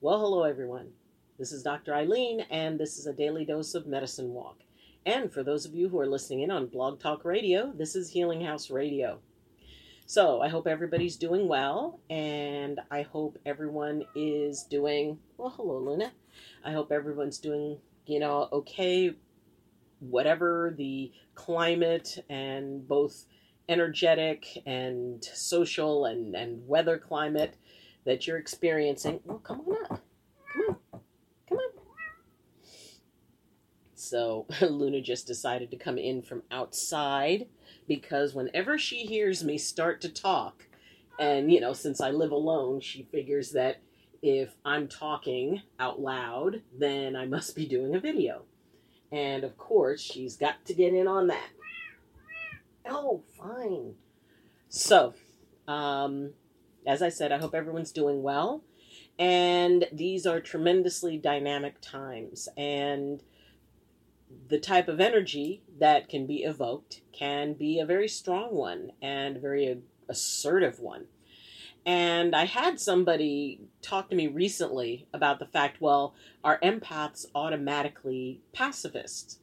Well, hello everyone. This is Dr. Ayleen, and this is a daily dose of medicine walk. And for those of you who are listening in on Blog Talk Radio, this is Healing House Radio. So I hope everybody's doing well, and I hope everyone is doing well. Hello, Luna. I hope everyone's doing, you know, okay, whatever the climate and both energetic and social and, and weather climate that you're experiencing. Well, come on up. Come on. Come on. So Luna just decided to come in from outside because whenever she hears me start to talk, and you know, since I live alone, she figures that if I'm talking out loud, then I must be doing a video. And of course, she's got to get in on that. Oh, fine. So, um, as I said, I hope everyone's doing well. And these are tremendously dynamic times. And the type of energy that can be evoked can be a very strong one and very assertive one. And I had somebody talk to me recently about the fact well, are empaths automatically pacifists?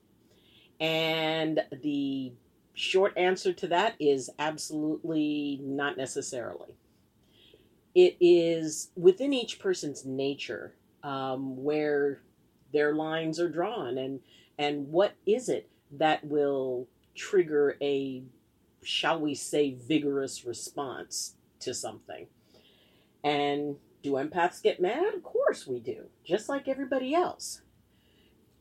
And the short answer to that is absolutely not necessarily. It is within each person's nature um, where their lines are drawn and and what is it that will trigger a shall we say vigorous response to something? And do empaths get mad? Of course we do just like everybody else.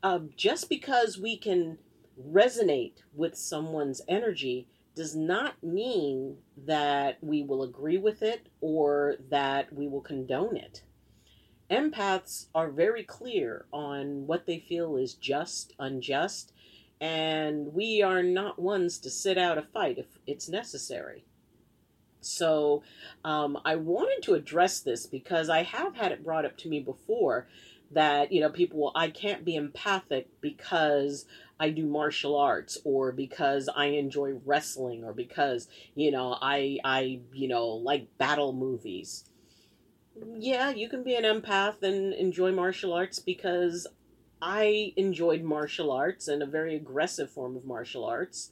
Um, just because we can resonate with someone's energy does not mean that we will agree with it or that we will condone it. Empaths are very clear on what they feel is just, unjust, and we are not ones to sit out a fight if it's necessary. So, um, I wanted to address this because I have had it brought up to me before that, you know, people, well, I can't be empathic because I do martial arts or because I enjoy wrestling or because, you know, I I, you know, like battle movies. Yeah, you can be an empath and enjoy martial arts because I enjoyed martial arts and a very aggressive form of martial arts.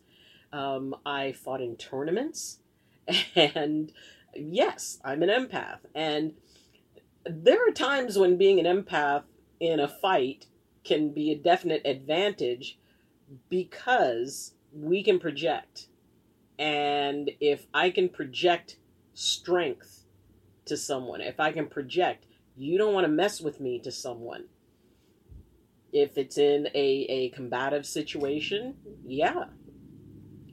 Um, I fought in tournaments and yes, I'm an empath. And there are times when being an empath in a fight can be a definite advantage because we can project. And if I can project strength to someone, if I can project, you don't want to mess with me to someone. If it's in a, a combative situation, yeah.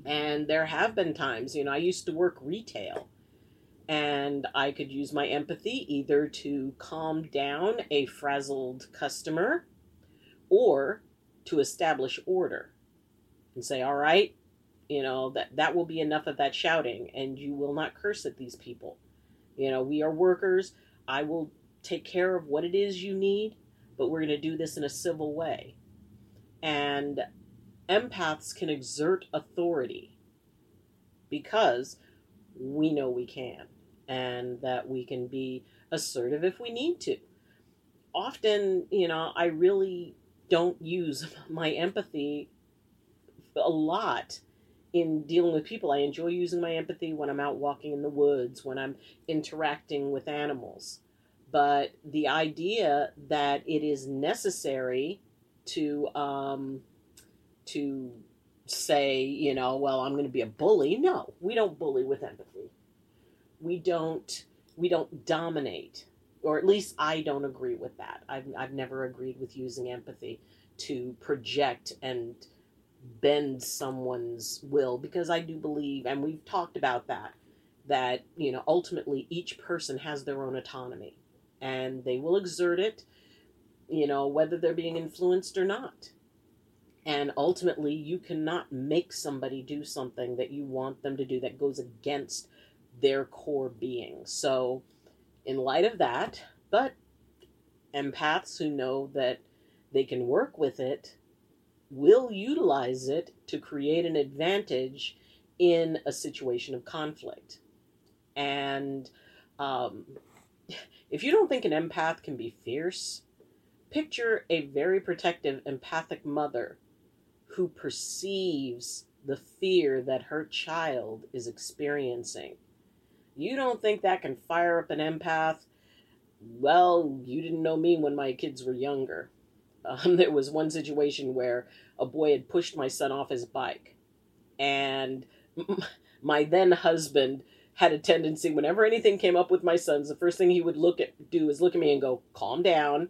And there have been times, you know, I used to work retail and I could use my empathy either to calm down a frazzled customer or to establish order and say, all right, you know, that, that will be enough of that shouting and you will not curse at these people. You know, we are workers. I will take care of what it is you need, but we're going to do this in a civil way. And empaths can exert authority because we know we can and that we can be assertive if we need to. Often, you know, I really don't use my empathy a lot in dealing with people. I enjoy using my empathy when I'm out walking in the woods, when I'm interacting with animals. But the idea that it is necessary to um, to say, you know, well, I'm going to be a bully. No, we don't bully with empathy. We don't we don't dominate, or at least I don't agree with that. I've I've never agreed with using empathy to project and bend someone's will because I do believe, and we've talked about that, that, you know, ultimately each person has their own autonomy and they will exert it, you know, whether they're being influenced or not. And ultimately, you cannot make somebody do something that you want them to do that goes against their core being. So, in light of that, but empaths who know that they can work with it will utilize it to create an advantage in a situation of conflict. And um, if you don't think an empath can be fierce, picture a very protective, empathic mother who perceives the fear that her child is experiencing. You don't think that can fire up an empath? Well, you didn't know me when my kids were younger. Um, there was one situation where a boy had pushed my son off his bike, and my then husband had a tendency whenever anything came up with my sons the first thing he would look at do is look at me and go calm down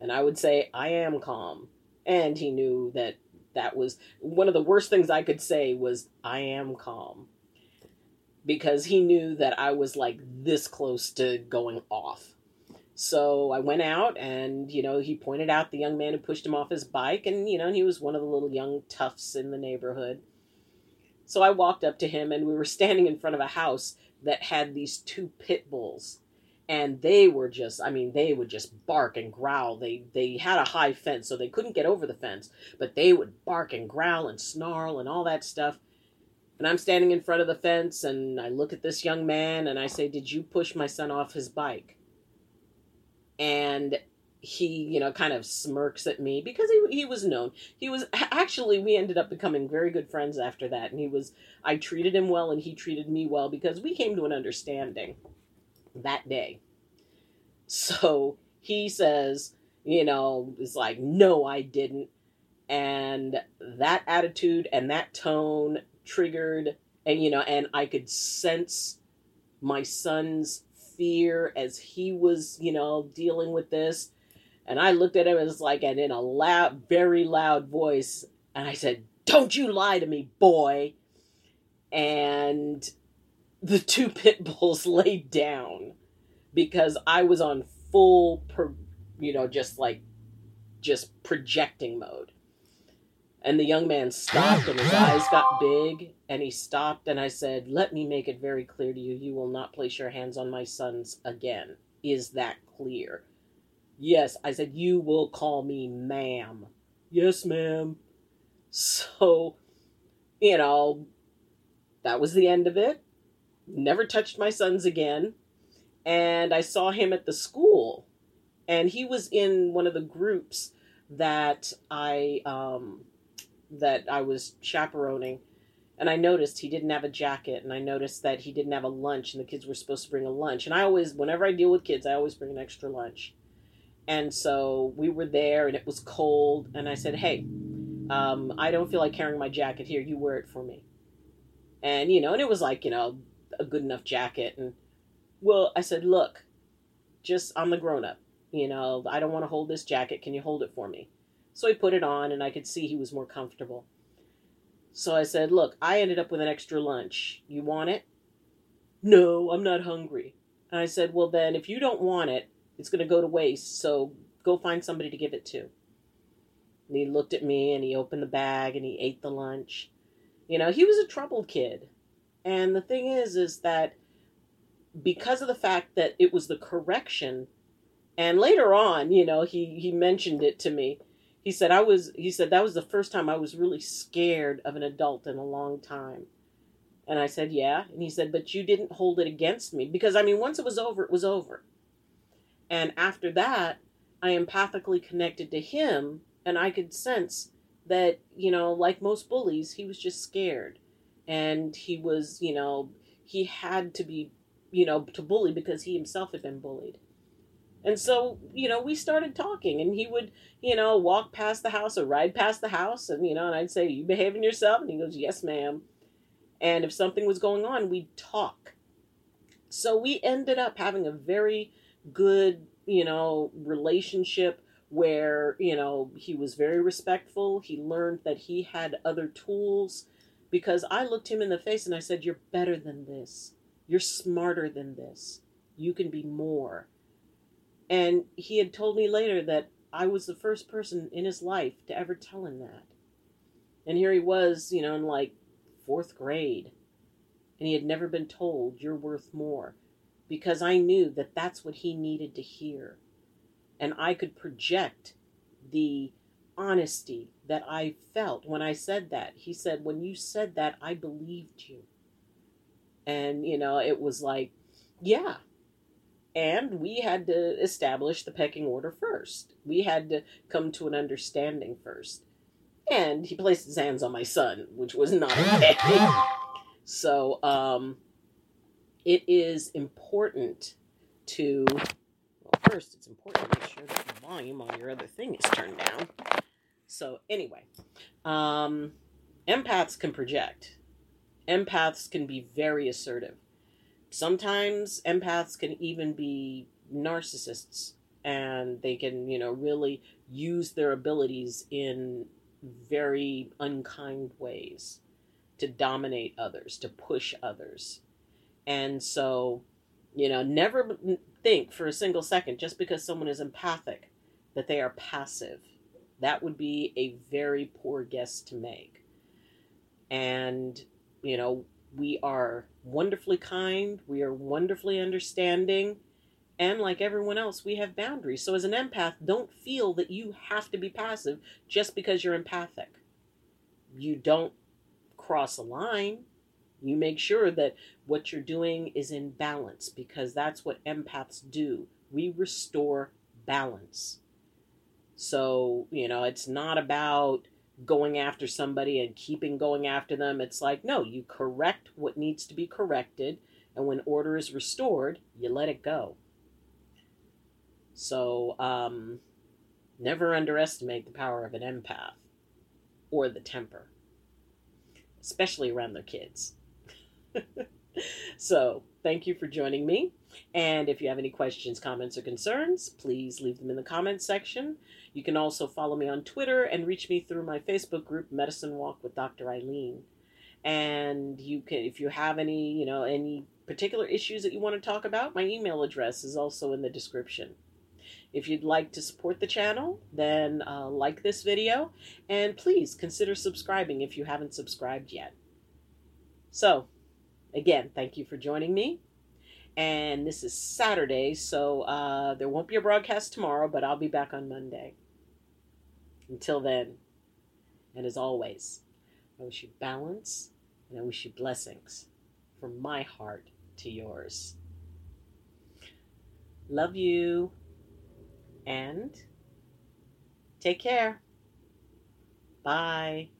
and i would say i am calm and he knew that that was one of the worst things i could say was i am calm because he knew that i was like this close to going off so i went out and you know he pointed out the young man who pushed him off his bike and you know he was one of the little young toughs in the neighborhood so I walked up to him and we were standing in front of a house that had these two pit bulls. And they were just I mean, they would just bark and growl. They they had a high fence, so they couldn't get over the fence, but they would bark and growl and snarl and all that stuff. And I'm standing in front of the fence and I look at this young man and I say, Did you push my son off his bike? And he, you know, kind of smirks at me because he he was known. He was actually we ended up becoming very good friends after that, and he was I treated him well and he treated me well because we came to an understanding that day. So he says, you know, it's like, no, I didn't. And that attitude and that tone triggered, and you know, and I could sense my son's fear as he was, you know, dealing with this and I looked at him was like, and in a loud, very loud voice, and I said, Don't you lie to me, boy. And the two pit bulls laid down because I was on full, per, you know, just like, just projecting mode. And the young man stopped and his eyes got big and he stopped and I said, Let me make it very clear to you, you will not place your hands on my sons again. Is that clear? Yes, I said, You will call me ma'am. Yes, ma'am. So, you know, that was the end of it. Never touched my sons again. And I saw him at the school. And he was in one of the groups that I um that I was chaperoning. And I noticed he didn't have a jacket, and I noticed that he didn't have a lunch, and the kids were supposed to bring a lunch. And I always, whenever I deal with kids, I always bring an extra lunch. And so we were there and it was cold. And I said, Hey, um, I don't feel like carrying my jacket here. You wear it for me. And, you know, and it was like, you know, a good enough jacket. And, well, I said, Look, just, I'm the grown up. You know, I don't want to hold this jacket. Can you hold it for me? So he put it on and I could see he was more comfortable. So I said, Look, I ended up with an extra lunch. You want it? No, I'm not hungry. And I said, Well, then, if you don't want it, it's going to go to waste. So go find somebody to give it to. And he looked at me and he opened the bag and he ate the lunch. You know, he was a troubled kid. And the thing is, is that because of the fact that it was the correction, and later on, you know, he, he mentioned it to me. He said, I was, he said, that was the first time I was really scared of an adult in a long time. And I said, yeah. And he said, but you didn't hold it against me. Because, I mean, once it was over, it was over. And after that, I empathically connected to him, and I could sense that, you know, like most bullies, he was just scared. And he was, you know, he had to be, you know, to bully because he himself had been bullied. And so, you know, we started talking, and he would, you know, walk past the house or ride past the house, and, you know, and I'd say, You behaving yourself? And he goes, Yes, ma'am. And if something was going on, we'd talk. So we ended up having a very good, you know, relationship where, you know, he was very respectful. He learned that he had other tools because I looked him in the face and I said, You're better than this. You're smarter than this. You can be more. And he had told me later that I was the first person in his life to ever tell him that. And here he was, you know, in like fourth grade. And he had never been told, You're worth more because I knew that that's what he needed to hear. And I could project the honesty that I felt when I said that. He said, When you said that, I believed you. And, you know, it was like, yeah, And we had to establish the pecking order first. We had to come to an understanding first. And he placed his hands on my son, which was not okay. so, um, it is important to, well, first, it's important to make sure that the volume on your other thing is turned down. So, anyway, um, empaths can project, empaths can be very assertive. Sometimes empaths can even be narcissists and they can, you know, really use their abilities in very unkind ways to dominate others, to push others. And so, you know, never think for a single second just because someone is empathic that they are passive. That would be a very poor guess to make. And, you know, we are wonderfully kind, we are wonderfully understanding, and like everyone else, we have boundaries. So, as an empath, don't feel that you have to be passive just because you're empathic. You don't cross a line. You make sure that what you're doing is in balance because that's what empaths do. We restore balance. So, you know, it's not about going after somebody and keeping going after them. It's like, no, you correct what needs to be corrected. And when order is restored, you let it go. So, um, never underestimate the power of an empath or the temper, especially around their kids. so, thank you for joining me. And if you have any questions, comments, or concerns, please leave them in the comments section. You can also follow me on Twitter and reach me through my Facebook group, Medicine Walk with Dr. Ayleen. And you can, if you have any, you know, any particular issues that you want to talk about, my email address is also in the description. If you'd like to support the channel, then uh, like this video and please consider subscribing if you haven't subscribed yet. So, again, thank you for joining me. And this is Saturday, so uh, there won't be a broadcast tomorrow, but I'll be back on Monday. Until then, and as always, I wish you balance and I wish you blessings from my heart to yours. Love you and take care. Bye.